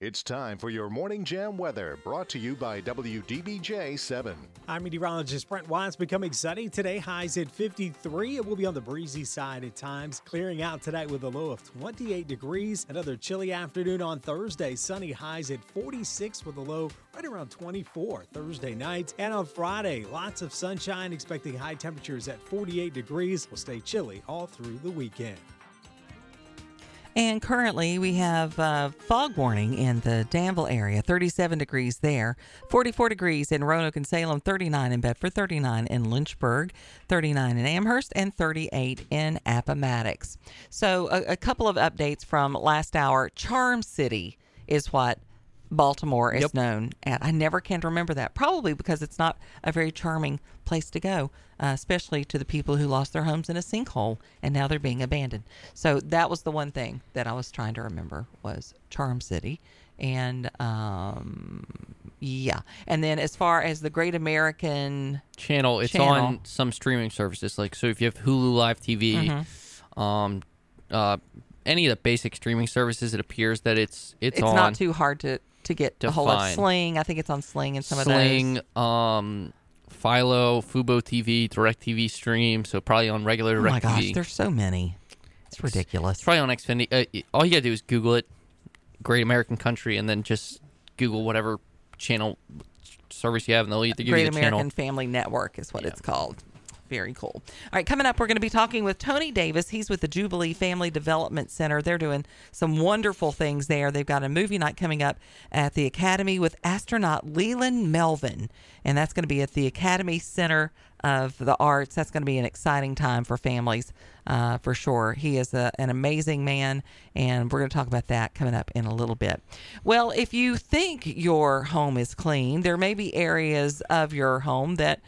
It's time for your Morning Jam weather, brought to you by WDBJ 7. I'm meteorologist Brent Watts. Becoming sunny today, highs at 53. It will be on the breezy side at times, clearing out tonight with a low of 28 degrees. Another chilly afternoon on Thursday, sunny highs at 46 with a low right around 24 Thursday night. And on Friday, lots of sunshine, expecting high temperatures at 48 degrees. Will stay chilly all through the weekend. And currently, we have uh, fog warning in the Danville area, 37 degrees there, 44 degrees in Roanoke and Salem, 39 in Bedford, 39 in Lynchburg, 39 in Amherst, and 38 in Appomattox. So, a, a couple of updates from last hour. Charm City is what Baltimore is Yep. known at. I never can remember that, probably because it's not a very charming place to go, uh, especially to the people who lost their homes in a sinkhole and now they're being abandoned. So that was the one thing that I was trying to remember was Charm City. And um, yeah, and then as far as the Great American channel. It's Channel. on some streaming services. Like so, if you have Hulu Live TV, Mm-hmm. um, uh, any of the basic streaming services, it appears that it's it's, on. it's on not too hard to to get To a lot of find. Sling. I think it's on Sling and some Sling, of those. um, Philo, Fubo TV, Direct TV Stream. So probably on regular Oh Direct my gosh, TV. there's so many. It's ridiculous. It's probably on Xfinity. Uh, y- all you gotta do is Google it, Great American Country, and then just Google whatever channel service you have, and they'll either give Great you the American channel. Family Network is what it's called. Very cool. All right, coming up, we're going to be talking with Tony Davis. He's with the Jubilee Family Development Center. They're doing some wonderful things there. They've got a movie night coming up at the Academy with astronaut Leland Melvin, and that's going to be at the Academy Center of the Arts. That's going to be an exciting time for families, uh, for sure. He is a, an amazing man, and we're going to talk about that coming up in a little bit. Well, if you think your home is clean, there may be areas of your home that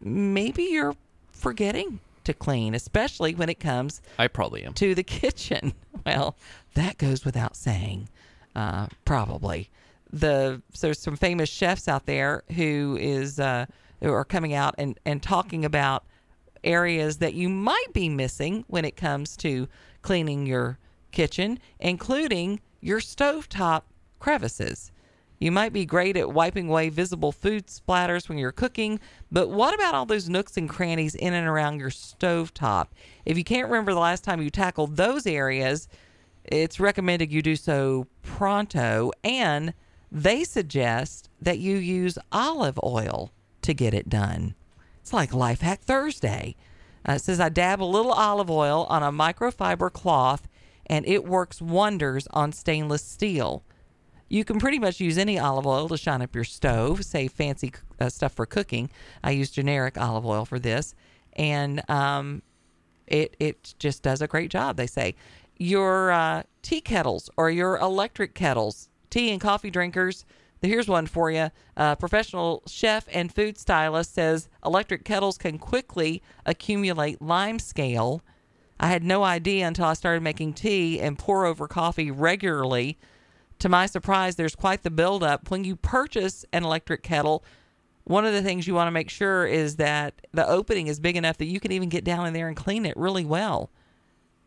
maybe you're forgetting to clean, especially when it comes I probably am. to the kitchen. Well, that goes without saying, uh, probably. The so there's some famous chefs out there who is uh, who are coming out and and talking about areas that you might be missing when it comes to cleaning your kitchen, including your stovetop crevices. You might be great at wiping away visible food splatters when you're cooking, but what about all those nooks and crannies in and around your stovetop? If you can't remember the last time you tackled those areas, it's recommended you do so pronto, and they suggest that you use olive oil to get it done. It's like Life Hack Thursday. Uh, it says, I dab a little olive oil on a microfiber cloth, and it works wonders on stainless steel. You can pretty much use any olive oil to shine up your stove, say fancy uh, stuff for cooking. I use generic olive oil for this, and um, it it just does a great job. They say your uh, tea kettles or your electric kettles, tea and coffee drinkers. Here's one for you. A professional chef and food stylist says electric kettles can quickly accumulate lime scale. I had no idea until I started making tea and pour over coffee regularly. To my surprise, there's quite the buildup. When you purchase an electric kettle, one of the things you want to make sure is that the opening is big enough that you can even get down in there and clean it really well.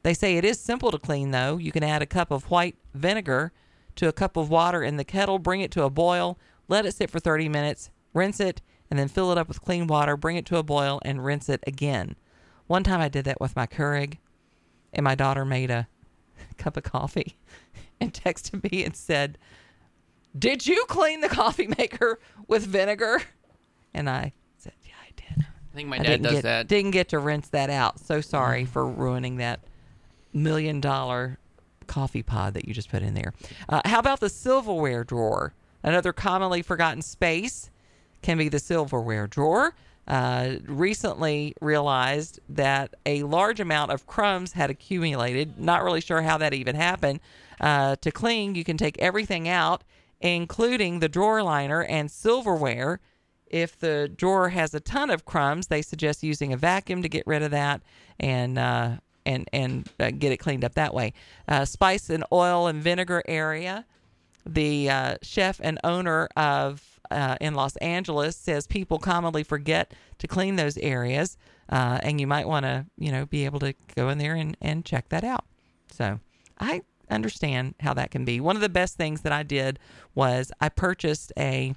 They say it is simple to clean, though. You can add a cup of white vinegar to a cup of water in the kettle, bring it to a boil, let it sit for 30 minutes, rinse it, and then fill it up with clean water, bring it to a boil, and rinse it again. One time I did that with my Keurig, and my daughter made a cup of coffee and texted me and said, Did you clean the coffee maker with vinegar? And I said, Yeah, I did. I think my dad does get, that. Didn't get to rinse that out. So sorry for ruining that million dollar coffee pod that you just put in there. Uh, how about the silverware drawer? Another commonly forgotten space can be the silverware drawer. Uh, recently realized that a large amount of crumbs had accumulated. Not really sure how that even happened. Uh, to clean, you can take everything out, including the drawer liner and silverware. If the drawer has a ton of crumbs, they suggest using a vacuum to get rid of that and uh, and and uh, get it cleaned up that way. Uh, spice and oil and vinegar area. The uh, chef and owner of uh, in Los Angeles says people commonly forget to clean those areas, uh, and you might want to you know be able to go in there and, and check that out. So I understand how that can be. One of the best things that I did was I purchased a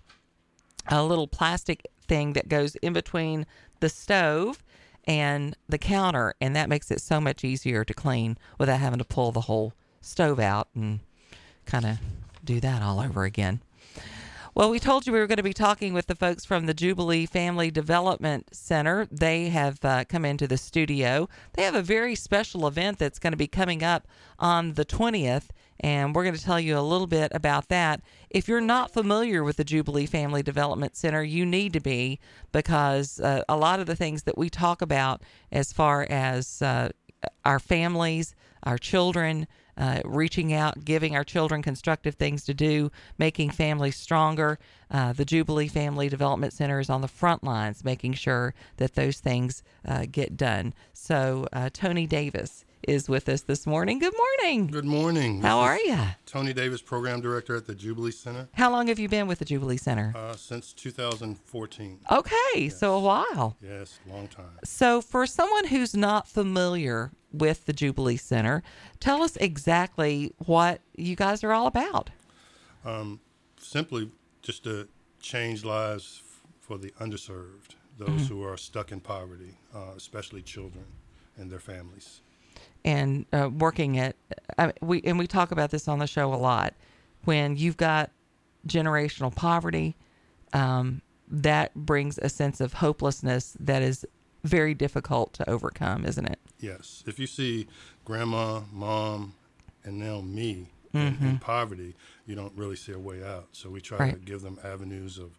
a little plastic thing that goes in between the stove and the counter, and that makes it so much easier to clean without having to pull the whole stove out and kind of do that all over again. Well, we told you we were going to be talking with the folks from the Jubilee Family Development Center. They have uh, come into the studio. They have a very special event that's going to be coming up on the 20th, and we're going to tell you a little bit about that. If you're not familiar with the Jubilee Family Development Center, you need to be because uh, a lot of the things that we talk about as far as uh, our families, our children, uh, reaching out, giving our children constructive things to do, making families stronger. Uh, the Jubilee Family Development Center is on the front lines, making sure that those things uh, get done. So, uh, Tony Davis is with us this morning. Good morning. Good morning. How are you? Tony Davis, Program Director at the Jubilee Center How long have you been with the Jubilee Center? uh, since 2014. Okay, so a while. Yes, long time. So, for someone who's not familiar with the Jubilee Center, tell us exactly what you guys are all about. Simply just to change lives for the underserved, those Mm-hmm. who are stuck in poverty, uh, especially children and their families. and uh, working at I, we and we talk about this on the show a lot when you've got generational poverty um, that brings a sense of hopelessness that is very difficult to overcome isn't it Yes, if you see grandma, mom, and now me in, in poverty, you don't really see a way out. So we try to Mm-hmm. Give them avenues of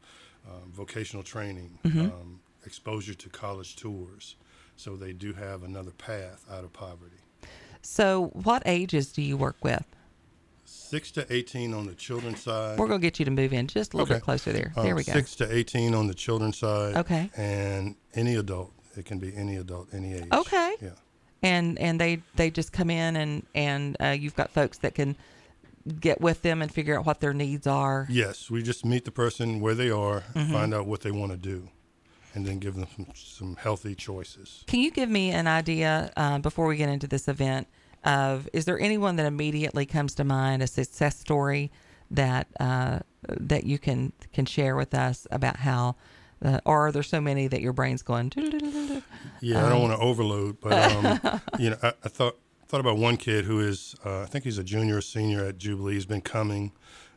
um, vocational training, Mm-hmm. um, exposure to college tours, so they do have another path out of poverty. so what ages do you work with Six to 18 on the children's side. we're going to get you to move in just a little bit closer there Um, there we go Six to 18 on the children's side. Okay. And any adult. It can be any adult, any age. Okay. Yeah. and and they they just come in and and uh, you've got folks that can get with them and figure out what their needs are Yes, we just meet the person where they are, Mm-hmm. find out what they want to do, and then give them some, some healthy choices. Can you give me an idea uh, before we get into this event of is there anyone that immediately comes to mind a success story that uh, that you can can share with us about how uh, or are there so many that your brain's going? Yeah, I don't want to overload, but um, you know, I, I thought thought about one kid who is, uh, I think he's a junior or senior at Jubilee. He's been coming,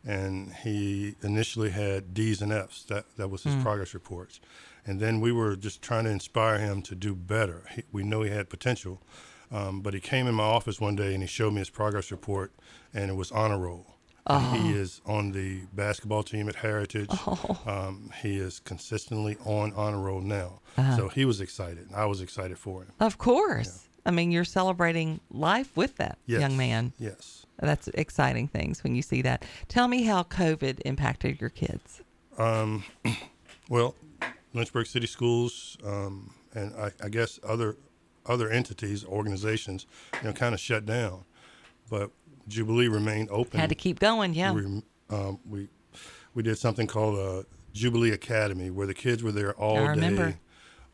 and he initially had D's and F's. That that was his progress reports, and then we were just trying to inspire him to do better. He, we know he had potential, um, but he came in my office one day and he showed me his progress report, and it was honor roll. He is on the basketball team at Heritage. Um, he is consistently on honor roll now. So he was excited. I was excited for him. Of course. I mean, you're celebrating life with that Yes. young man. Yes. That's exciting things when you see that. Tell me how COVID impacted your kids. Well, Lynchburg City Schools um, and I, I guess other other entities, organizations, you know, kind of shut down, but Jubilee remained open. Had to keep going, yeah. We, um, we we did something called a Jubilee Academy, where the kids were there all I remember. day,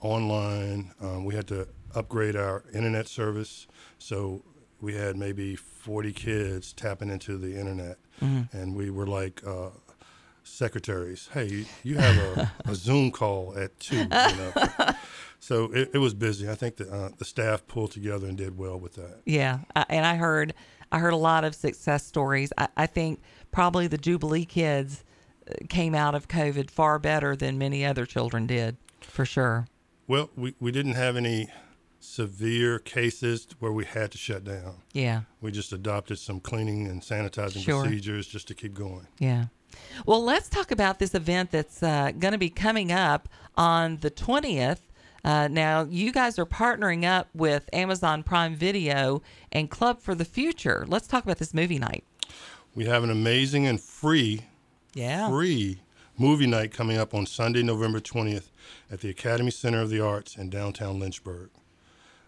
online. Um, we had to upgrade our internet service, so we had maybe 40 kids tapping into the internet, Mm-hmm. and we were like. Uh, secretaries hey you, you have a, a zoom call at two you know? so it, it was busy i think the, uh, the staff pulled together and did well with that Yeah, I, and I heard I heard a lot of success stories. I, I think probably the Jubilee kids uh, came out of COVID far better than many other children did, for sure. well we, we didn't have any severe cases where we had to shut down Yeah, We just adopted some cleaning and sanitizing Sure. procedures just to keep going. yeah. Well, let's talk about this event that's uh, going to be coming up on the twentieth. Uh, now, you guys are partnering up with Amazon Prime Video and Club for the Future. Let's talk about this movie night. We have an amazing and free, Yeah. free movie night coming up on Sunday, November 20th at the Academy Center of the Arts in downtown Lynchburg.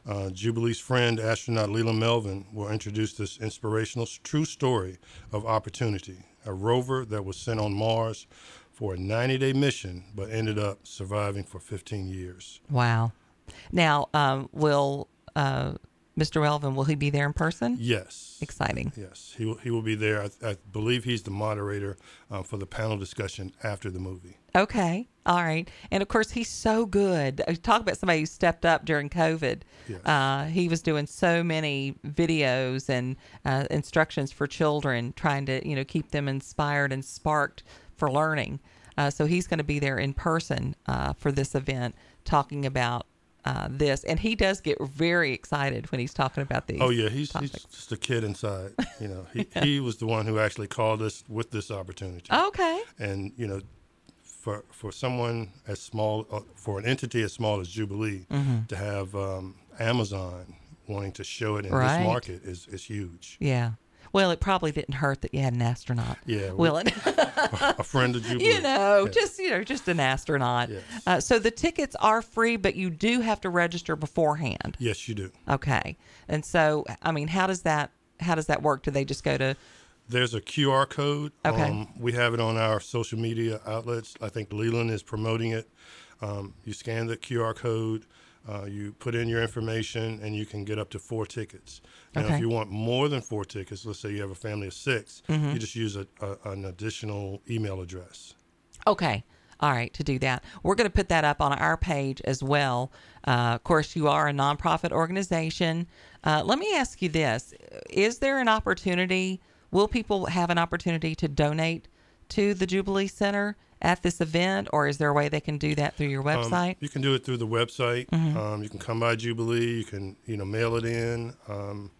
Uh, Jubilee's friend, astronaut Leland Melvin, will introduce this inspirational true story of opportunity. A rover that was sent on Mars for a 90 day mission but ended up surviving for 15 years. Wow. Now, um, will uh, Mr. Melvin, will he be there in person? Yes. Exciting. Yes, he will, he will be there. I, I believe he's the moderator uh, for the panel discussion after the movie. Okay. All right. And of course, he's so good. Uh, Talk about somebody who stepped up during COVID. Yes. Uh, he was doing so many videos and uh, instructions for children, trying to, you know, keep them inspired and sparked for learning. Uh, so he's going to be there in person uh, for this event, talking about uh, this. And he does get very excited when he's talking about these. Oh yeah, he's, he's just a kid inside. You know, he, he was the one who actually called us with this opportunity. Okay. And you know, for for someone as small, uh, for an entity as small as Jubilee, Mm-hmm. to have um, Amazon wanting to show it in Right. this market is is huge. Yeah. Well, it probably didn't hurt that you had an astronaut. Yeah, Will it? A friend of Jubilee. you know, Yeah. just you know, just an astronaut. Yes. Uh, so the tickets are free, but you do have to register beforehand. yes, you do. Okay. And so, I mean, how does that how does that work? Do they just go to? There's a QR code. Okay. Um, we have it on our social media outlets. I think Leland is promoting it. Um, you scan the QR code, uh, you put in your information, and you can get up to four tickets. Now, Okay. if you want more than four tickets, let's say you have a family of 6 Mm-hmm. you just use a, a, an additional email address. Okay. All right, to do that. We're going to put that up on our page as well. Uh, of course, you are a nonprofit organization. Uh, let me ask you this Is there an opportunity? Will people have an opportunity to donate to the Jubilee Center at this event, or is there a way they can do that through your Um, website? you can do it through the website. Mm-hmm. Um, you can come by Jubilee. You can you know mail it in. Um,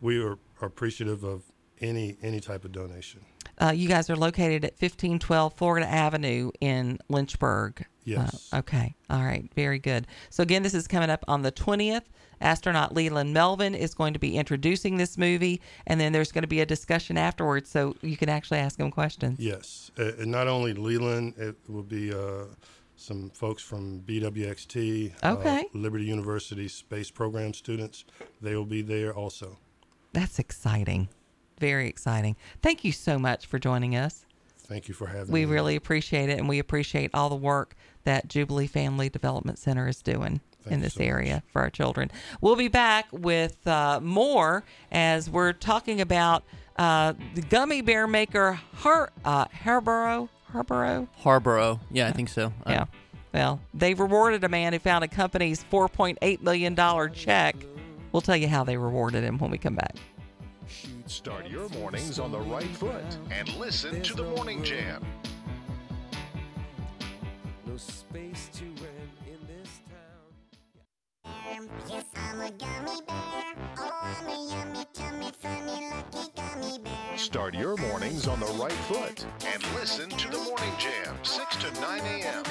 we are, are appreciative of any any type of donation. Uh, you guys are located at 1512 Florida Avenue in Lynchburg. Yes. Uh, okay. All right. Very good. So, again, this is coming up on the 20th. Astronaut Leland Melvin is going to be introducing this movie, and then there's going to be a discussion afterwards so you can actually ask him questions. Yes, uh, and not only Leland, it will be uh, some folks from BWXT, Okay. uh, Liberty University space program students. They will be there also. That's exciting. Very exciting. Thank you so much for joining us. Thank you for having We me. We really appreciate it, and we appreciate all the work that Jubilee Family Development Center is doing Thank in this so much. area for our children. We'll be back with uh, more as we're talking about uh, the gummy bear maker Har- uh, Haribo. Haribo? Haribo. Yeah, I think so. Uh, Yeah. Well, they rewarded a man who found a company's $4.8 million check. We'll tell you how they rewarded him when we come back. Start your mornings on the right foot and listen to the Morning Jam. No space to I'm a gummy bear. Oh, I'm a yummy, tummy, funny, lucky gummy bear. Start your mornings on the right foot and listen to the Morning Jam, 6 to 9 a.m.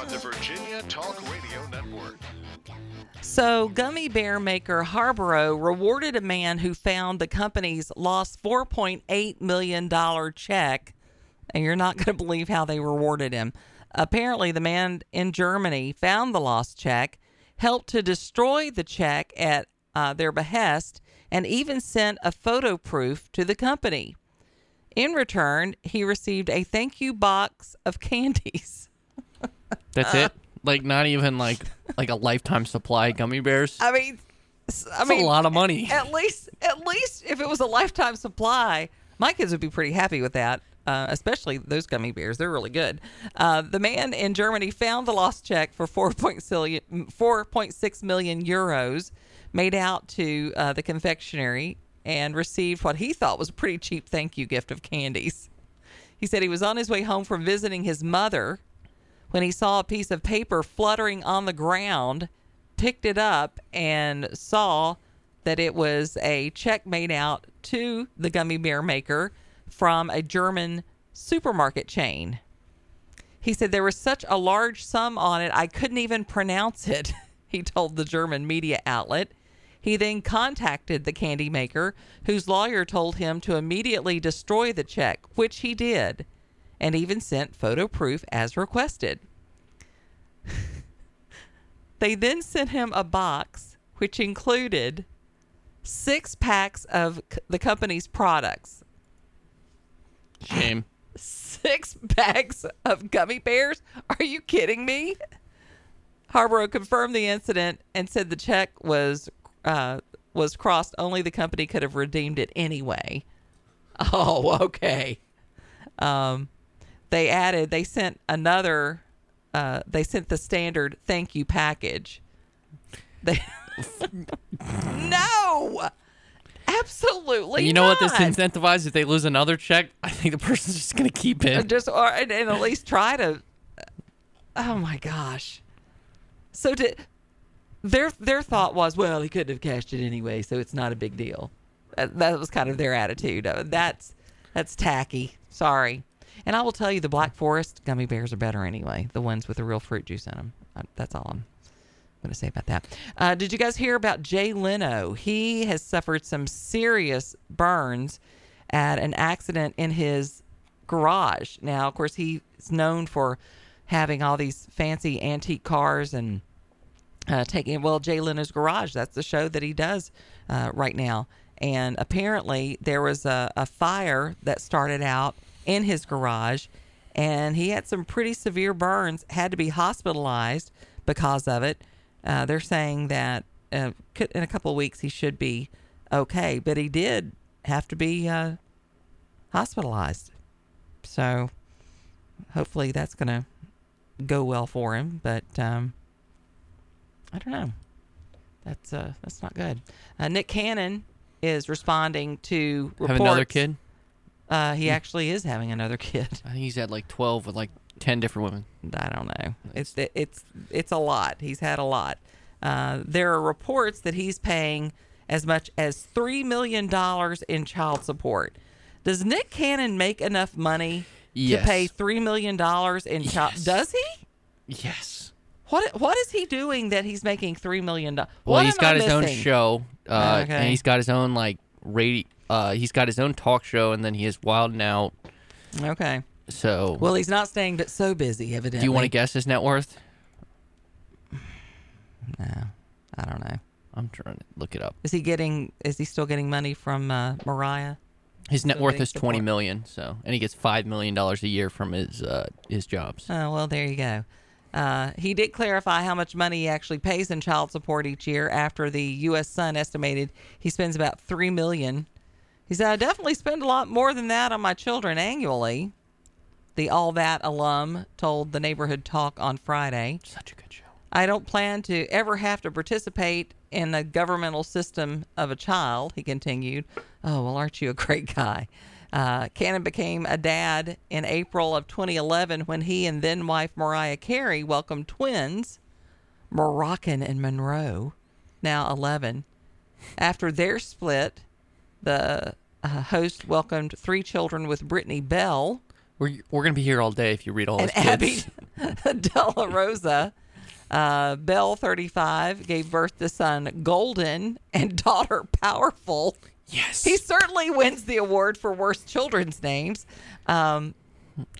on the Virginia Talk Radio Network. So, gummy bear maker Haribo rewarded a man who found the company's lost $4.8 million check. And you're not going to believe how they rewarded him. Apparently, the man in Germany found the lost check, helped to destroy the check at uh, their behest, and even sent a photo proof to the company. In return, he received a thank you box of candies. That's it. Like not even like like a lifetime supply of gummy bears. I mean, I That's mean, a lot of money. At least, at least if it was a lifetime supply, my kids would be pretty happy with that. Uh, especially those gummy bears, they're really good. Uh, the man in Germany found the lost check for 4.6 million euros made out to uh, the confectionery and received what he thought was a pretty cheap thank you gift of candies. He said he was on his way home from visiting his mother when he saw a piece of paper fluttering on the ground, picked it up, and saw that it was a check made out to the gummy bear maker from a German supermarket chain. He said there was such a large sum on it, I couldn't even pronounce it, he told the German media outlet. He then contacted the candy maker, whose lawyer told him to immediately destroy the check, which he did, and even sent photo proof as requested. they then sent him a box which included six packs of the company's products, Shame. six bags of gummy bears. Are you kidding me? Haribo confirmed the incident and said the check was uh, was crossed, only the company could have redeemed it anyway. Oh, okay. Um, they added, they sent another, uh, they sent the standard thank you package. They, no, absolutely. you know what this incentivizes? If they lose another check, I think the person's just gonna keep Uh, it. just or and, and at least try to oh my gosh. So to, their their thought was well he couldn't have cashed it anyway so it's not a big deal. That, that was kind of their attitude. Uh, that's that's tacky. Sorry. And i will tell you the black forest gummy bears are better anyway. The ones with the real fruit juice in them Uh, that's all i'm going to say about that. Uh, did you guys hear about Jay Leno? He has suffered some serious burns at an accident in his garage. Now, of course, he's known for having all these fancy antique cars and uh, taking well Jay Leno's garage. That's the show that he does uh, right now. And apparently, there was a, a fire that started out in his garage, and he had some pretty severe burns. Had to be hospitalized because of it. Uh, they're saying that uh, in a couple of weeks he should be okay, but he did have to be uh, hospitalized. So hopefully that's going to go well for him. But um, I don't know. That's uh, that's not good. Uh, Nick Cannon is responding to reports. Have another kid? Uh, he actually is having another kid. I think he's had like twelve with like ten different women. I don't know. It's it's it's a lot. He's had a lot. Uh, there are reports that he's paying as much as three million dollars in child support. Does Nick Cannon make enough money Yes. to pay three million dollars in child? Yes. Does he? Yes. What what is he doing that he's making three million dollars? Well, he's got his own show, uh, Okay. and he's got his own like radio. Uh, he's got his own talk show, and then he is Wild and Out. Okay. So, Well, he's not staying but so busy. Evidently. do you want to guess his net worth? No, I don't know. I'm trying to look it up. Is he getting? Is he still getting money from uh, Mariah? His net worth is twenty support- million. So, and he gets five million dollars a year from his uh, his jobs. Oh, well, there you go. Uh, he did clarify how much money he actually pays in child support each year. After the U.S. Sun estimated he spends about three million. He said, "I definitely spend a lot more than that on my children annually." The All That alum told the Neighborhood Talk on Friday. Such a good show. I don't plan to ever have to participate in the governmental system of a child, he continued. Oh, well, aren't you a great guy? Uh, Cannon became a dad in April of 2011 when he and then wife Mariah Carey welcomed twins, Moroccan and Monroe, now 11. After their split, the uh, host welcomed three children with Brittany Bell We're we're gonna be here all day if you read all and Abby. De La Rosa. Uh, Bell, 35, gave birth to son Golden and daughter Powerful. Yes. He certainly wins the award for worst children's names. Um,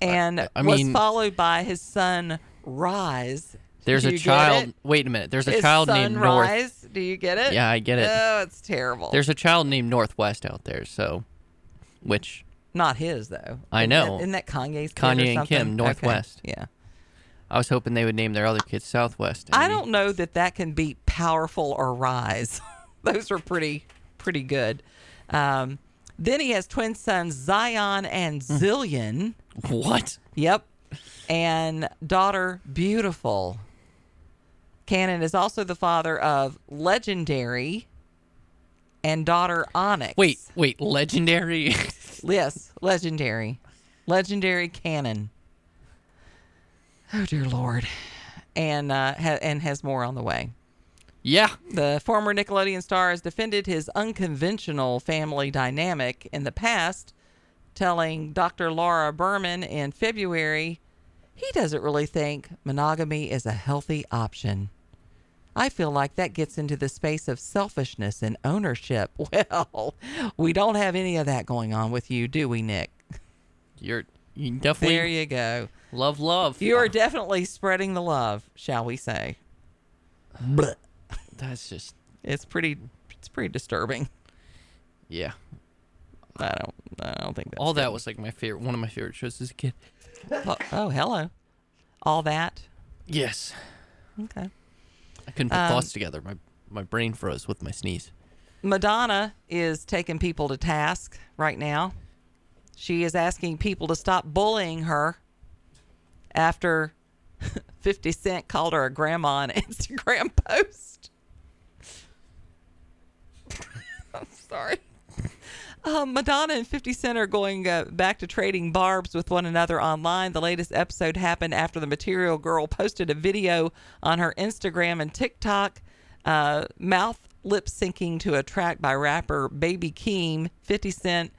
and I was mean- followed by his son Rise. There's a child. Wait a minute. There's a His child named North. Rise. Do you get it? Yeah, I get it. Oh, it's terrible. There's a child named Northwest out there. So, which not his though. I Isn't know. that- Isn't that Kanye's kid Kanye or and? Kim, Okay. Northwest. Yeah. I was hoping they would name their other kids Southwest. I don't know that that can beat powerful or rise. Those are pretty pretty good. Um, then he has twin sons Zion and Zillion. What? Yep, and daughter Beautiful. Cannon is also the father of Legendary and daughter Onyx. Wait, wait. Legendary. Yes, legendary. Legendary Cannon. Oh dear lord. And uh ha- and has more on the way. yeah. The former Nickelodeon star has defended his unconventional family dynamic in the past, telling Dr. Laura Berman in February he doesn't really think monogamy is a healthy option. I feel like that gets into the space of selfishness and ownership. Well, we don't have any of that going on with you, do we, Nick? You're you definitely There you go. love love. You are definitely spreading the love, shall we say? Blech. That's just It's pretty. It's pretty disturbing. yeah. I don't. I don't think that's All that was like my favorite. One of my favorite shows as a kid. Oh, oh, hello. All that. Yes. Okay. I couldn't put Um, thoughts together. My my brain froze with my sneeze. Madonna is taking people to task right now. She is asking people to stop bullying her after 50 Cent called her a grandma on an Instagram post. I'm sorry. Uh, Madonna and 50 Cent are going uh, back to trading barbs with one another online. The latest episode happened after the Material Girl posted a video on her Instagram and TikTok, uh, mouth lip syncing to a track by rapper Baby Keem. 50 Cent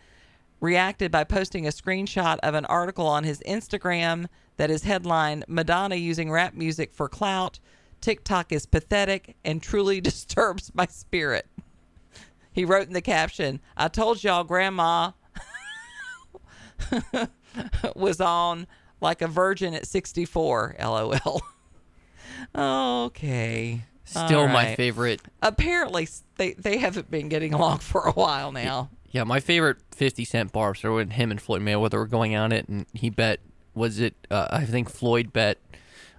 reacted by posting a screenshot of an article on his Instagram that is headlined Madonna using rap music for clout. TikTok is pathetic and truly disturbs my spirit. He wrote in the caption, I told y'all grandma was on like a virgin at 64. LOL. okay. Still All my favorite. Apparently, they, they haven't been getting along for a while now. Yeah, my favorite 50 Cent barbs are when him and Floyd Mayweather were going on it, and he bet, was it, uh, I think Floyd bet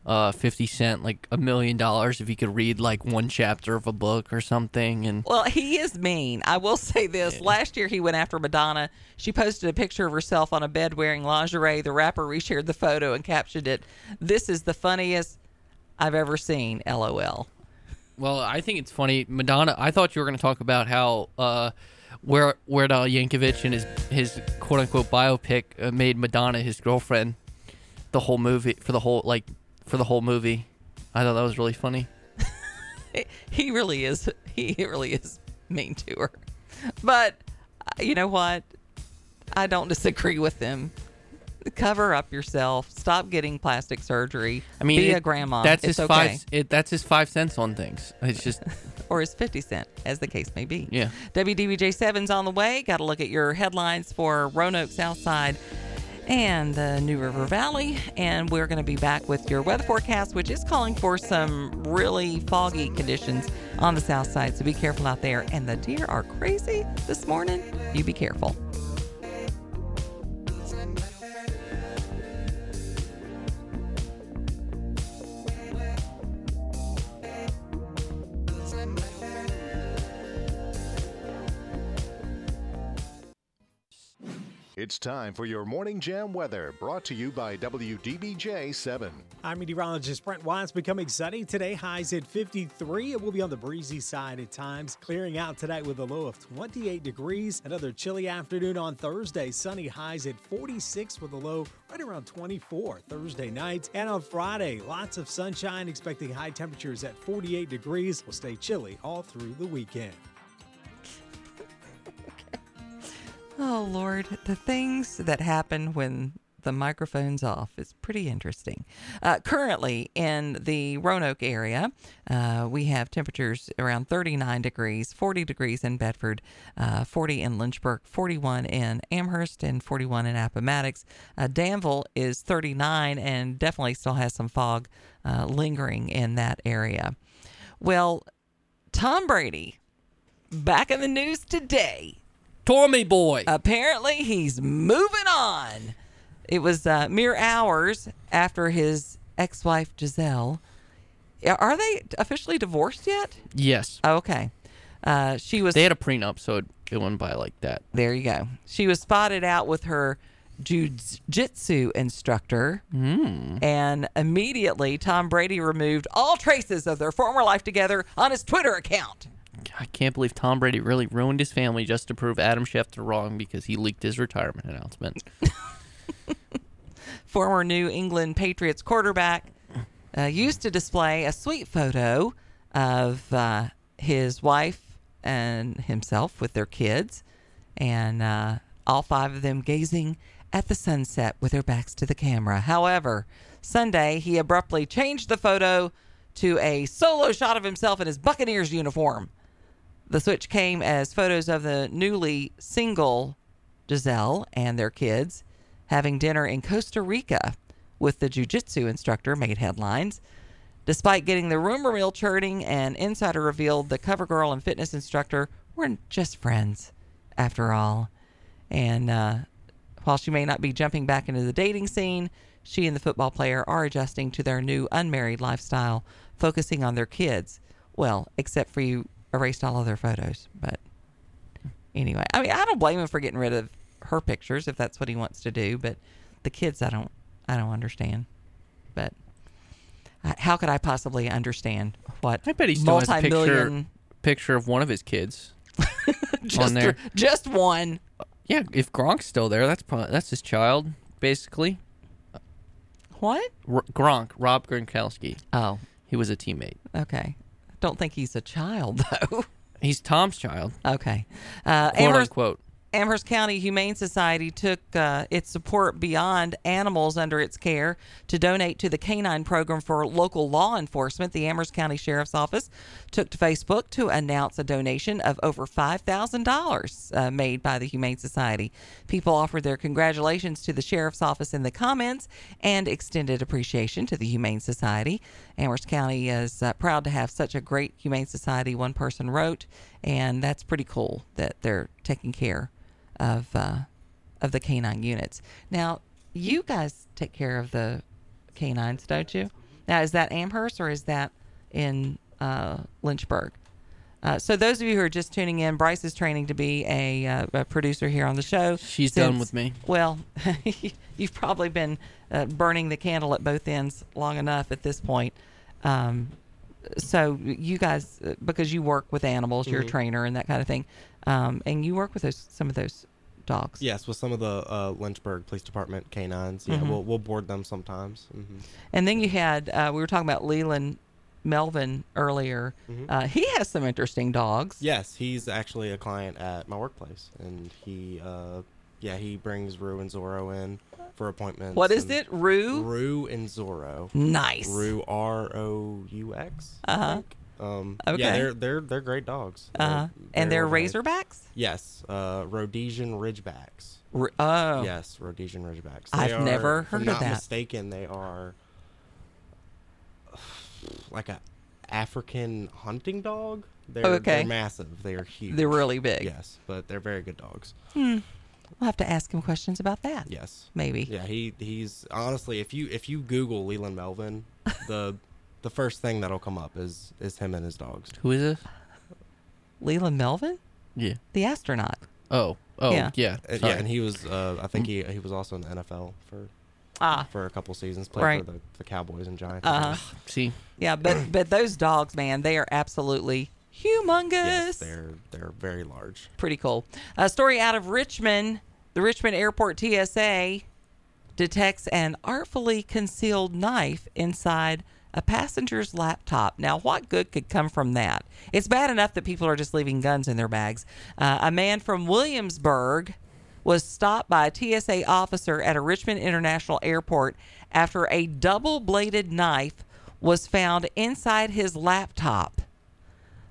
uh, 50 Cent like a million dollars if he could read like one chapter of a book or something. And Well, he is mean. I will say this. Last year, he went after Madonna. She posted a picture of herself on a bed wearing lingerie. The rapper reshared the photo and captioned it, This is the funniest I've ever seen. LOL. Well, I think it's funny, Madonna. I thought you were going to talk about how uh, where Weird Al Yankovic and his his quote unquote biopic uh, made Madonna his girlfriend the whole movie for the whole like for the whole movie. I thought that was really funny. He really is. He really is mean to her. But uh, you know what? I don't disagree with him. Cover up yourself. Stop getting plastic surgery. I mean, be it- a grandma. That's it's his okay. five. It, that's his five cents on things. It's just or his 50 cent, as the case may be. Yeah. WDBJ7's on the way. Got to look at your headlines for Roanoke Southside and the New River Valley. And we're going to be back with your weather forecast, which is calling for some really foggy conditions on the south side. So be careful out there. And the deer are crazy this morning. You be careful. It's time for your Morning Jam weather, brought to you by WDBJ 7. I'm meteorologist Brent Watts. Becoming sunny today, highs at 53. It will be on the breezy side at times, clearing out tonight with a low of 28 degrees. Another chilly afternoon on Thursday. Sunny highs at 46 with a low right around 24 Thursday night. And on Friday, lots of sunshine, expecting high temperatures at 48 degrees. Will stay chilly all through the weekend. Oh, Lord. The things that happen when the microphone's off is pretty interesting. Uh, currently, in the Roanoke area, uh, we have temperatures around 39 degrees, 40 degrees in Bedford, uh, 40 in Lynchburg, 41 in Amherst, and 41 in Appomattox. Uh, Danville is 39 and definitely still has some fog uh, lingering in that area. Well, Tom Brady, back in the news today Tommy boy. apparently he's moving on. It was uh, mere hours after his ex-wife Gisele. Are they officially divorced yet? yes, Okay. Uh, she was. they had a prenup, so it, it went by like that. there you go. She was spotted out with her jiu-jitsu instructor, and immediately Tom Brady removed all traces of their former life together on his Twitter account. I can't believe Tom Brady really ruined his family just to prove Adam Schefter wrong because he leaked his retirement announcement. former New England Patriots quarterback, uh, used to display a sweet photo of uh, his wife and himself with their kids, and uh, all five of them gazing at the sunset with their backs to the camera. However, Sunday, he abruptly changed the photo to a solo shot of himself in his Buccaneers uniform. The switch came as photos of the newly single Gisele and their kids having dinner in Costa Rica with the jiu-jitsu instructor made headlines. Despite getting the rumor mill churning, an insider revealed the cover girl and fitness instructor were just friends, after all. And uh, while she may not be jumping back into the dating scene, she and the football player are adjusting to their new unmarried lifestyle, focusing on their kids Well, except for you erased all of their photos. But anyway, I mean, I don't blame him for getting rid of her pictures if that's what he wants to do. But the kids, I don't, I don't understand. But how could I possibly understand what I bet he still has a picture picture of one of his kids. just, on there. just one? Yeah, if Gronk's still there, that's probably, that's his child, basically. What? R- Gronk, Rob Gronkowski. Oh, He was a teammate. okay. Don't think he's a child though. He's Tom's child, okay. Uh, quote Amherst, unquote. Amherst County Humane Society took uh, its support beyond animals under its care to donate to the canine program for local law enforcement. The Amherst County Sheriff's Office took to Facebook to announce a donation of over $5,000 uh, made by the Humane Society. People offered their congratulations to the Sheriff's Office in the comments and extended appreciation to the Humane Society. Amherst County is uh, proud to have such a great Humane Society, one person wrote, and that's pretty cool that they're taking care of uh, of the canine units. Now, you guys take care of the canines, don't you? Now, is that Amherst or is that in uh, Lynchburg? Uh, so, those of you who are just tuning in, Bryce is training to be a, uh, a producer here on the show. She's done with me. Well, you've probably been uh, burning the candle at both ends long enough at this point. Um, so you guys, uh, because you work with animals, you're a trainer and that kind of thing, um, and you work with those some of those dogs. Yes, with some of the uh, Lynchburg Police Department canines. Yeah, Mhm. we'll we'll board them sometimes. hmm And then you had uh, we were talking about Leland Melvin earlier. Mhm. Uh, he has some interesting dogs. Yes, he's actually a client at my workplace, and he, uh, yeah, he brings Roux and Zorro in for appointments. What is it? Roux. Roux and Zorro. Nice. Roux R O U X. Uh-huh. Um, Okay. Yeah, they're they're they're great dogs. Uh huh. And they're well. Razorbacks. Yes, uh, Rhodesian Ridgebacks. R- oh. Yes, Rhodesian Ridgebacks. I've are, never if I'm heard of not that. mistaken, they are like a African hunting dog. They're, Okay. they're massive. They are huge. They're really big. Yes, but they're very good dogs. Hmm. We'll have to ask him questions about that. Yes. Maybe. Yeah, he he's honestly, if you if you Google Leland Melvin, the the first thing that'll come up is is him and his dogs. Who is this? Leland Melvin, Yeah. the astronaut. Oh. Oh. Yeah. Yeah. Uh, sorry. yeah, and he was uh, I think he he was also in the NFL for Ah. for a couple seasons. Played Right. for the, the Cowboys and Giants. Uh-huh. See, Yeah, but but those dogs, man, they are absolutely humongous. Yes, they're they're very large. Pretty cool. A story out of Richmond. The Richmond Airport TSA detects an artfully concealed knife inside a passenger's laptop. Now, what good could come from that? It's bad enough that people are just leaving guns in their bags. Uh, a man from Williamsburg was stopped by a TSA officer at a Richmond International Airport after a double bladed knife was found inside his laptop.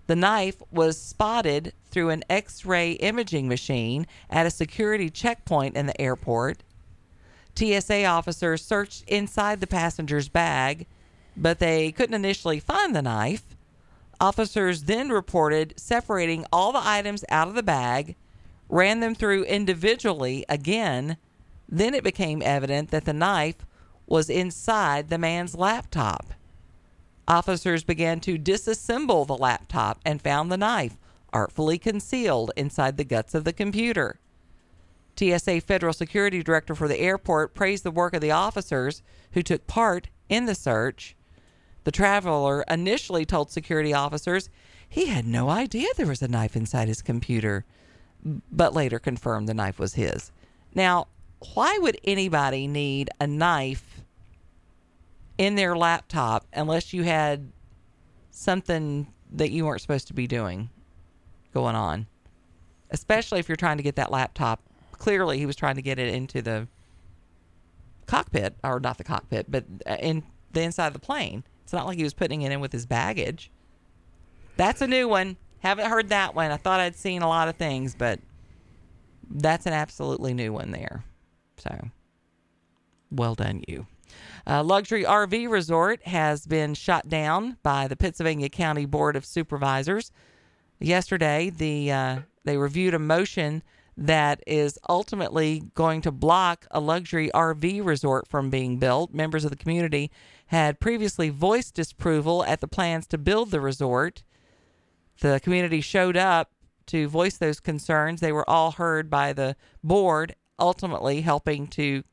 The knife was spotted through an X ray imaging machine at a security checkpoint in the airport. TSA officers searched inside the passenger's bag, but they couldn't initially find the knife. Officers then reported separating all the items out of the bag, ran them through individually again. Then it became evident that the knife was inside the man's laptop. Officers began to disassemble the laptop and found the knife artfully concealed inside the guts of the computer. TSA Federal Security Director for the airport praised the work of the officers who took part in the search. The traveler initially told security officers he had no idea there was a knife inside his computer, but later confirmed the knife was his. Now, why would anybody need a knife in their laptop unless you had something that you weren't supposed to be doing going on? Especially if you're trying to get that laptop. Clearly, he was trying to get it into the cockpit, or not the cockpit, but uh, in the inside of the plane. It's not like he was putting it in with his baggage. That's a new one. Haven't heard that one. I thought I'd seen a lot of things, but that's an absolutely new one there. So, well done, you. A luxury RV resort has been shot down by the Pennsylvania County Board of Supervisors. Yesterday, the uh, they reviewed a motion that is ultimately going to block a luxury RV resort from being built. Members of the community had previously voiced disapproval at the plans to build the resort. the community showed up to voice those concerns. They were all heard by the board, ultimately helping to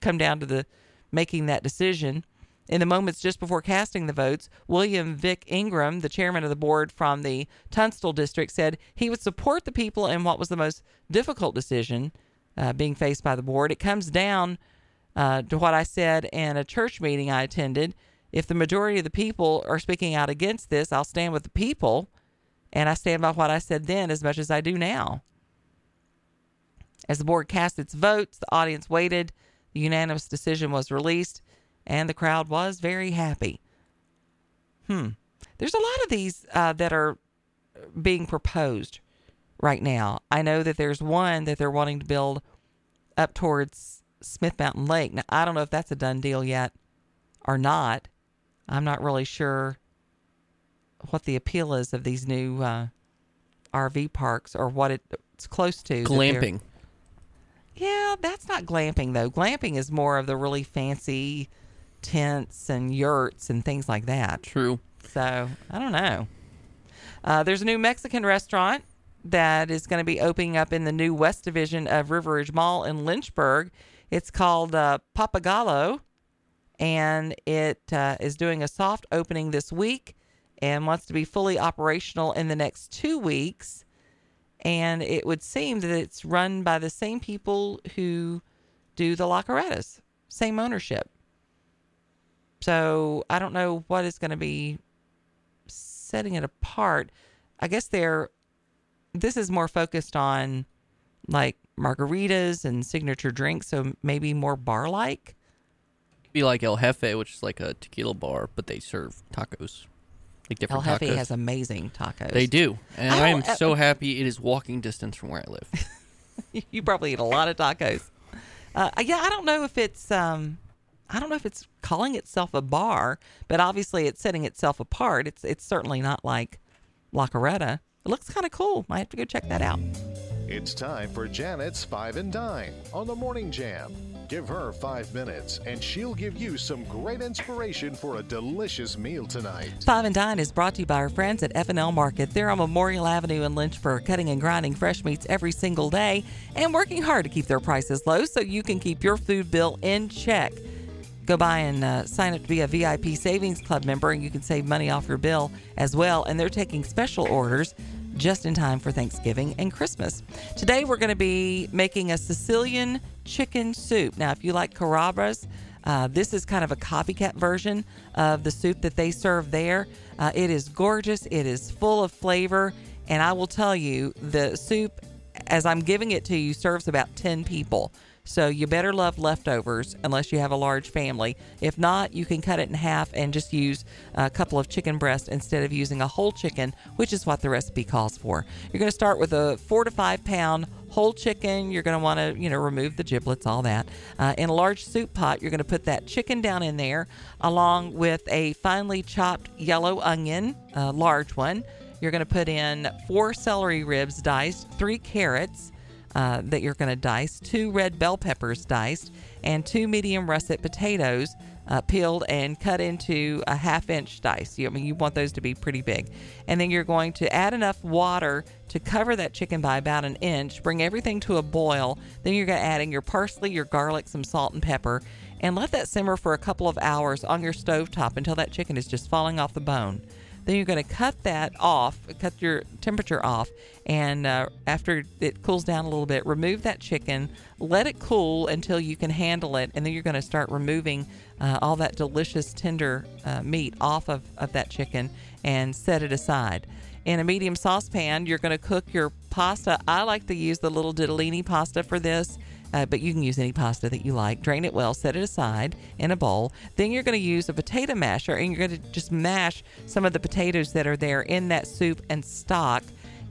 come down to the making that decision. In the moments just before casting the votes, William Vic Ingram, the chairman of the board from the Tunstall district, said he would support the people in what was the most difficult decision uh, being faced by the board. It comes down uh, to what I said in a church meeting I attended. If the majority of the people are speaking out against this, I'll stand with the people, and I stand by what I said then as much as I do now. As the board cast its votes, the audience waited. The unanimous decision was released, and the crowd was very happy. Hmm. There's a lot of these uh, that are being proposed right now. I know that there's one that they're wanting to build up towards Smith Mountain Lake. Now, I don't know if that's a done deal yet or not. I'm not really sure what the appeal is of these new uh, RV parks or what it, it's close to. Glamping. yeah, that's not glamping though. Glamping is more of the really fancy tents and yurts and things like that. True. So I don't know. Uh, there's a new Mexican restaurant that is going to be opening up in the new West Division of River Ridge Mall in Lynchburg. It's called uh, Papagallo, and it uh, is doing a soft opening this week and wants to be fully operational in the next two weeks. And it would seem that it's run by the same people who do the La Carretas, same ownership. So I don't know what is going to be setting it apart. I guess they're this is more focused on like margaritas and signature drinks, so maybe more bar like. Be like El Jefe, which is like a tequila bar, but they serve tacos, like different El Jefe tacos. has amazing tacos. they do, and I I am uh, so happy it is walking distance from where I live. you probably eat a lot of tacos. Uh, yeah, I don't know if it's um, I don't know if it's calling itself a bar, but obviously it's setting itself apart. It's it's certainly not like La Carreta. It looks kind of cool. Might have to go check that out. It's time for Janet's Five and Dine on the Morning Jam. Give her five minutes, and she'll give you some great inspiration for a delicious meal tonight. Five and Dine is brought to you by our friends at F&L Market. They're on Memorial Avenue in Lynchburg, cutting and grinding fresh meats every single day and working hard to keep their prices low so you can keep your food bill in check. Go by and uh, sign up to be a VIP Savings Club member, and you can save money off your bill as well. And they're taking special orders just in time for Thanksgiving and Christmas. Today, we're going to be making a Sicilian chicken soup. Now, if you like Carrabba's, uh, this is kind of a copycat version of the soup that they serve there. Uh, it is gorgeous, it is full of flavor, and I will tell you the soup, as I'm giving it to you, serves about 10 people. So you better love leftovers unless you have a large family. If not, you can cut it in half and just use a couple of chicken breasts instead of using a whole chicken, which is what the recipe calls for. You're going to start with a four to five pound whole chicken. You're going to want to, you know, remove the giblets, all that. Uh, in a large soup pot, you're going to put that chicken down in there along with a finely chopped yellow onion, a large one. You're going to put in four celery ribs diced, three carrots uh, that you're going to dice, two red bell peppers diced, and two medium russet potatoes uh, peeled and cut into a half inch dice. You, I mean, you want those to be pretty big. And then you're going to add enough water to cover that chicken by about an inch, bring everything to a boil. Then you're going to add in your parsley, your garlic, some salt and pepper, and let that simmer for a couple of hours on your stovetop until that chicken is just falling off the bone. Then you're going to cut that off, cut your temperature off, and uh, after it cools down a little bit, remove that chicken, let it cool until you can handle it, and then you're going to start removing uh, all that delicious tender uh, meat off of, of that chicken and set it aside. In a medium saucepan, you're going to cook your pasta. I like to use the little ditalini pasta for this uh, but you can use any pasta that you like. Drain it well, set it aside in a bowl. Then you're going to use a potato masher and you're going to just mash some of the potatoes that are there in that soup and stock.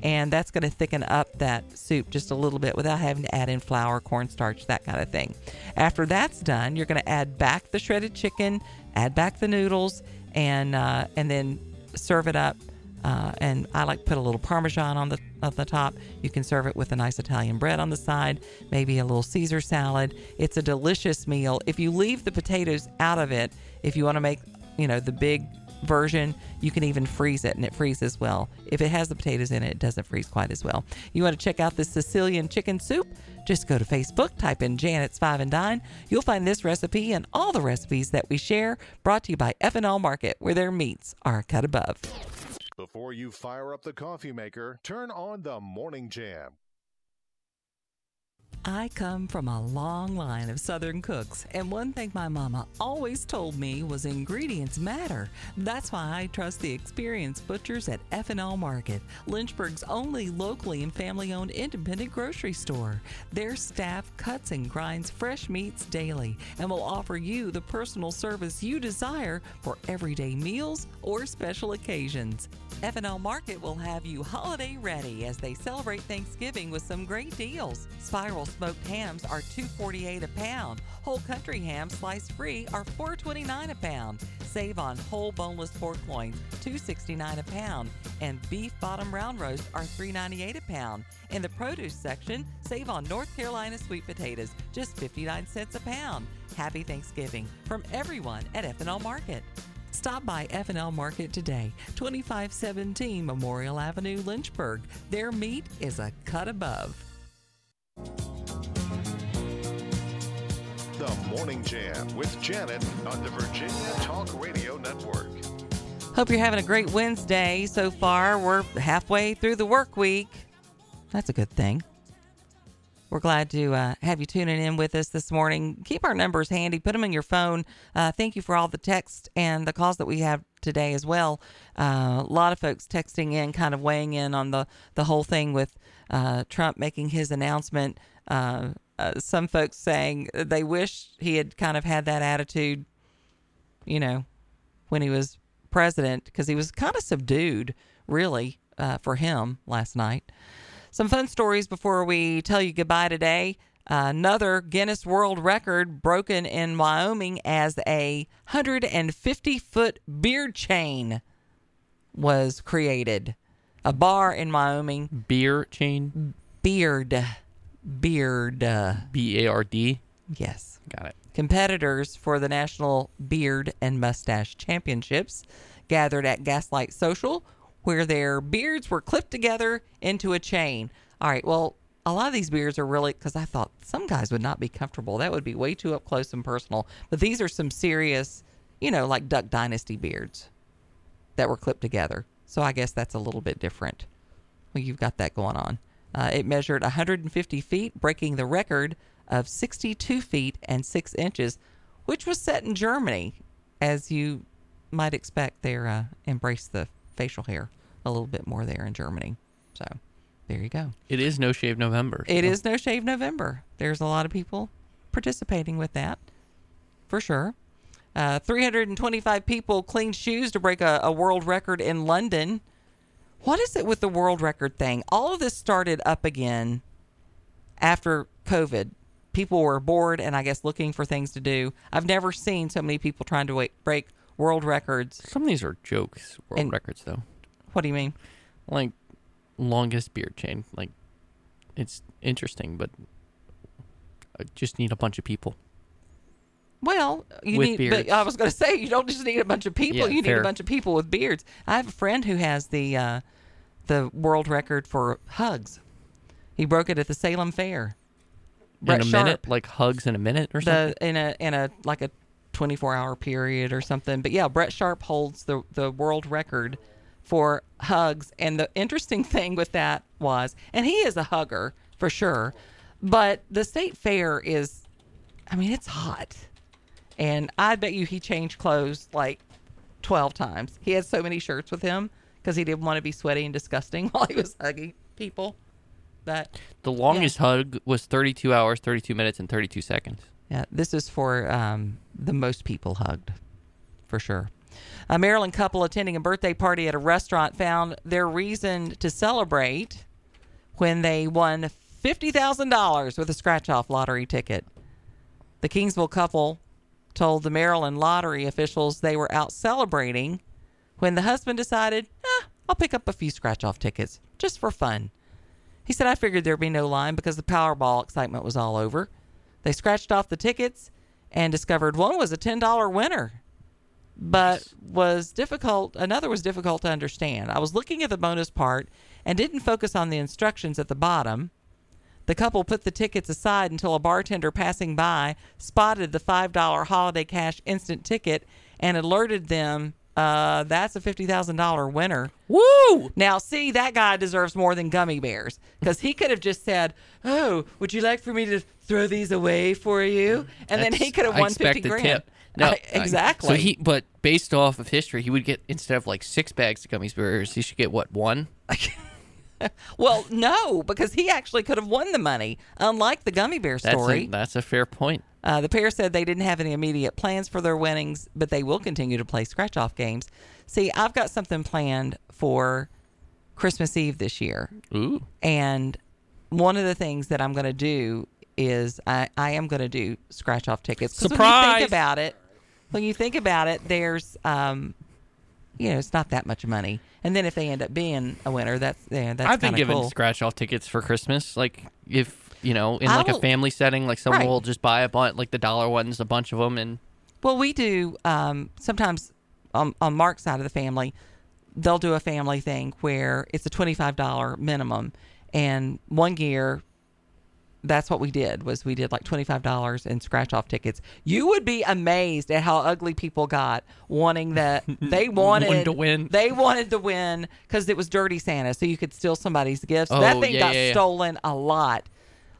And that's going to thicken up that soup just a little bit without having to add in flour, cornstarch, that kind of thing. After that's done, you're going to add back the shredded chicken, add back the noodles, and uh, and then serve it up. Uh, and I like put a little Parmesan on the on the top. You can serve it with a nice Italian bread on the side, maybe a little Caesar salad. It's a delicious meal. If you leave the potatoes out of it, if you want to make, you know, the big version, you can even freeze it and it freezes well. If it has the potatoes in it, it doesn't freeze quite as well. You want to check out the Sicilian chicken soup? Just go to Facebook, type in Janet's Five and Dine. You'll find this recipe and all the recipes that we share brought to you by F&L Market, where their meats are cut above. Before you fire up the coffee maker, turn on the Morning Jam. I come from a long line of Southern cooks, and one thing my mama always told me was ingredients matter. That's why I trust the experienced butchers at F&L Market, Lynchburg's only locally and family-owned independent grocery store. Their staff cuts and grinds fresh meats daily and will offer you the personal service you desire for everyday meals or special occasions. F&L Market will have you holiday ready as they celebrate Thanksgiving with some great deals. Spiral smoked hams are $2.48 a pound. Whole country hams sliced free are $4.29 a pound. Save on whole boneless pork loins, $2.69 a pound, and beef bottom round roast are $3.98 a pound. In the produce section, save on North Carolina sweet potatoes, just 59 cents a pound. Happy Thanksgiving from everyone at F&L Market. Stop by F&L Market today, 2517 Memorial Avenue, Lynchburg. Their meat is a cut above. The Morning Jam with Janet on the Virginia Talk Radio Network. Hope you're having a great Wednesday so far. We're halfway through the work week. That's a good thing. We're glad to uh, have you tuning in with us this morning. Keep our numbers handy, put them in your phone. Uh, thank you for all the text and the calls that we have today as well. Uh, a lot of folks texting in, kind of weighing in on the, the whole thing with uh, Trump making his announcement. Uh, uh, some folks saying they wish he had kind of had that attitude, you know, when he was president, because he was kind of subdued, really, uh, for him last night. Some fun stories before we tell you goodbye today. another Guinness World Record broken in Wyoming as a 150 foot beard chain was created. A bar in Wyoming, Beer chain. beard, beard. uh, B A R D. Yes. Got it. Competitors for the National Beard and Mustache Championships gathered at Gaslight Social, where their beards were clipped together into a chain. All right, well, a lot of these beards are really, because I thought some guys would not be comfortable. That would be way too up close and personal. But these are some serious, you know, like Duck Dynasty beards that were clipped together. So I guess that's a little bit different. Well, you've got that going on. Uh, it measured 150 feet, breaking the record of 62 feet and 6 inches, which was set in Germany. As you might expect, they uh, embrace the facial hair a little bit more there in Germany. So there you go. It is No Shave November. It so- is No Shave November. There's a lot of people participating with that, for sure. Uh, 325 people cleaned shoes to break a, a world record in London. What is it with the world record thing? All of this started up again after COVID. People were bored and I guess looking for things to do. I've never seen so many people trying to wait, break world records. Some of these are jokes, world And- records, though. What do you mean? Like, longest beard chain. Like, it's interesting, but I just need a bunch of people. Well, you With need. beards. But I was going to say you don't just need a bunch of people. Yeah, you need a bunch of people with beards. I have a friend who has the uh, the world record for hugs. He broke it at the Salem Fair. Brett in a Sharp, minute? Like, hugs in a minute or something? the in a in a like a 24 hour period or something. But yeah, Brett Sharp holds the the world record for hugs. And the interesting thing with that was, and he is a hugger for sure, but the state fair is, I mean, it's hot. And I bet you he changed clothes like 12 times. He had so many shirts with him because he didn't want to be sweaty and disgusting while he was hugging people. That The longest hug was 32 hours, 32 minutes, and 32 seconds. Yeah, this is for um, the most people hugged, for sure. A Maryland couple attending a birthday party at a restaurant found their reason to celebrate when they won $50,000 with a scratch off lottery ticket. The Kingsville couple told the Maryland lottery officials they were out celebrating when the husband decided, I'll pick up a few scratch off tickets just for fun. He said, I figured there'd be no line because the Powerball excitement was all over. They scratched off the tickets and discovered one was a $10 winner. but was difficult. Another was difficult to understand. I was looking at the bonus part and didn't focus on the instructions at the bottom. The couple put the tickets aside until a bartender passing by spotted the $5 holiday cash instant ticket and alerted them uh, that's a $50,000 winner. Woo! Now, see, that guy deserves more than gummy bears because he could have just said, Oh, would you like for me to throw these away for you? And then he could have I won 50 expect a grand. Tip. No, I- I- exactly. so he, but based off of history, he would get instead of like six bags of gummy bears, he should get what one? well, no, because he actually could have won the money, unlike the gummy bear That's story. a, that's a fair point. Uh, the pair said they didn't have any immediate plans for their winnings, but they will continue to play scratch off games. See, I've got something planned for Christmas Eve this year. Ooh. And one of the things that I'm going to do is I, I am going to do scratch off tickets. 'Cause When you think about it, when you think about it, there's, um, you know, it's not that much money. And then if they end up being a winner, that's yeah, that's I've been given cool. scratch off tickets for Christmas. Like if you know, in like a family setting, like someone Right. will just buy a bunch, like the dollar ones, a bunch of them, and Well, we do um, sometimes on, on Mark's side of the family, they'll do a family thing where it's a twenty-five dollar minimum, and one year, that's what we did was we did like twenty-five dollars in scratch-off tickets. You would be amazed at how ugly people got wanting that they wanted Wanted to win. They wanted to win because it was Dirty Santa, so you could steal somebody's gifts. that Oh, thing yeah, got yeah, yeah. stolen a lot.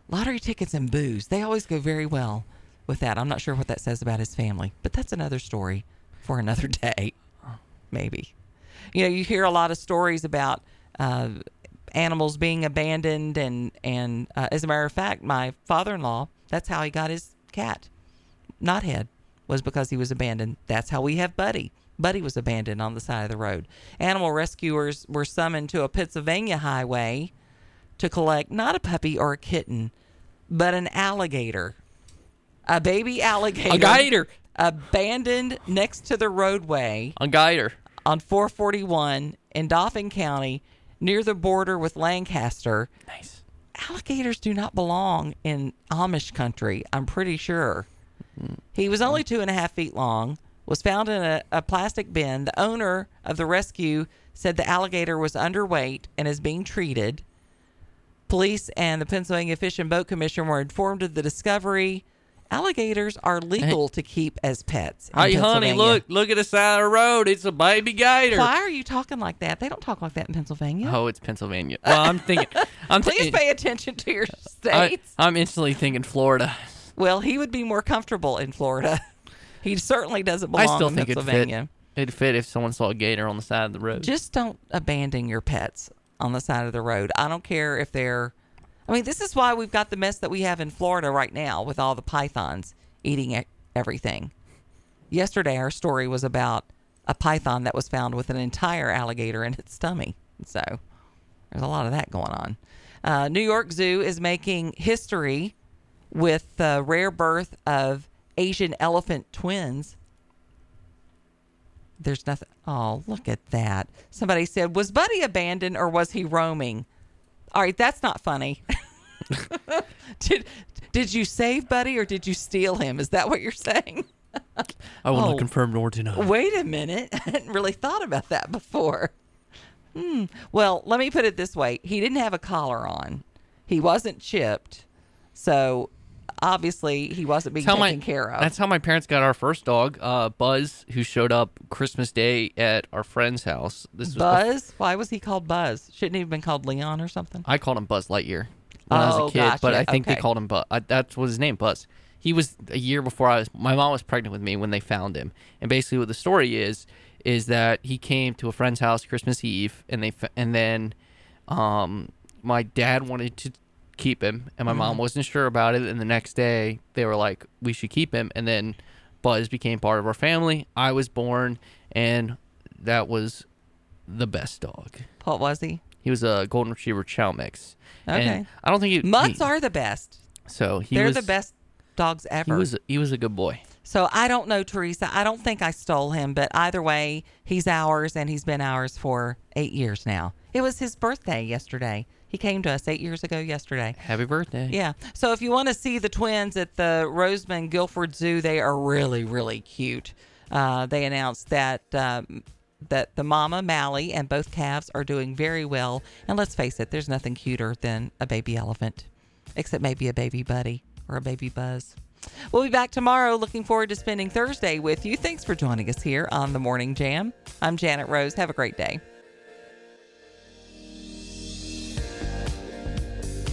Lottery tickets and booze, they always go very well with that. I'm not sure what that says about his family, but that's another story for another day, maybe. You know, you hear a lot of stories about uh, animals being abandoned, and and uh, as a matter of fact, my father-in-law, that's how he got his cat, Knothead, was because he was abandoned. That's how we have Buddy. Buddy was abandoned on the side of the road. Animal rescuers were summoned to a Pennsylvania highway to collect not a puppy or a kitten, but an alligator. A baby alligator. a gator, Abandoned next to the roadway a gator. on 441 in Dauphin County near the border with Lancaster. Nice. Alligators do not belong in Amish country, I'm pretty sure. He was only two and a half feet long, was found in a, a plastic bin. The owner of the rescue said the alligator was underweight and is being treated. Police and the Pennsylvania Fish and Boat Commission were informed of the discovery. Alligators are legal to keep as pets. Hey, honey, look, look at the side of the road. It's a baby gator. Why are you talking like that? They don't talk like that in Pennsylvania. Oh, it's Pennsylvania. Well, I'm thinking. I'm Please pay attention to your I, states. I'm instantly thinking Florida. well, he would be more comfortable in Florida. he certainly doesn't belong I still in think it'd fit. Pennsylvania. It'd fit if someone saw a gator on the side of the road. Just don't abandon your pets on the side of the road. I don't care if they're. I mean, this is why we've got the mess that we have in Florida right now with all the pythons eating everything. Yesterday, our story was about a python that was found with an entire alligator in its tummy. So there's a lot of that going on. Uh, New York Zoo is making history with the rare birth of Asian elephant twins. There's nothing. Oh, look at that. Somebody said, Was Buddy abandoned or was he roaming? All right, that's not funny. did, did you save Buddy or did you steal him? Is that what you're saying? I will Oh. not confirm nor deny. Wait a minute. I hadn't really thought about that before. Hmm. Well, let me put it this way he didn't have a collar on, he wasn't chipped. So obviously, he wasn't being taken my, care of. That's how my parents got our first dog, uh, Buzz, who showed up Christmas Day at our friend's house. This was Buzz? Why was he called Buzz? Shouldn't he have been called Leon or something? I called him Buzz Lightyear when I was Oh, a kid, but. I think they called him Buzz. I, that was his name, Buzz. He was a year before I was. My mom was pregnant with me when they found him, and basically what the story is is that he came to a friend's house Christmas Eve, and they and then, um, my dad wanted to keep him, and my Mm-hmm. mom wasn't sure about it, and the next day they were like, we should keep him, and then Buzz became part of our family. I was born, and that was the best dog. What was he? He was a golden retriever chow mix. Okay. And I don't think he, Mutts he- are the best. so he They're was the best dogs ever. He was he was a good boy. So I don't know, Teresa. I don't think I stole him, but either way, he's ours and he's been ours for eight years now. It was his birthday yesterday. He came to us eight years ago yesterday. Happy birthday. Yeah. So if you want to see the twins at the Rosamond Gifford Zoo, they are really, really cute. Uh, they announced that um, that the mama Mally and both calves are doing very well. And let's face it, there's nothing cuter than a baby elephant, except maybe a baby buddy or a baby buzz. We'll be back tomorrow. Looking forward to spending Thursday with you. Thanks for joining us here on the Morning Jam. I'm Janet Rose. Have a great day.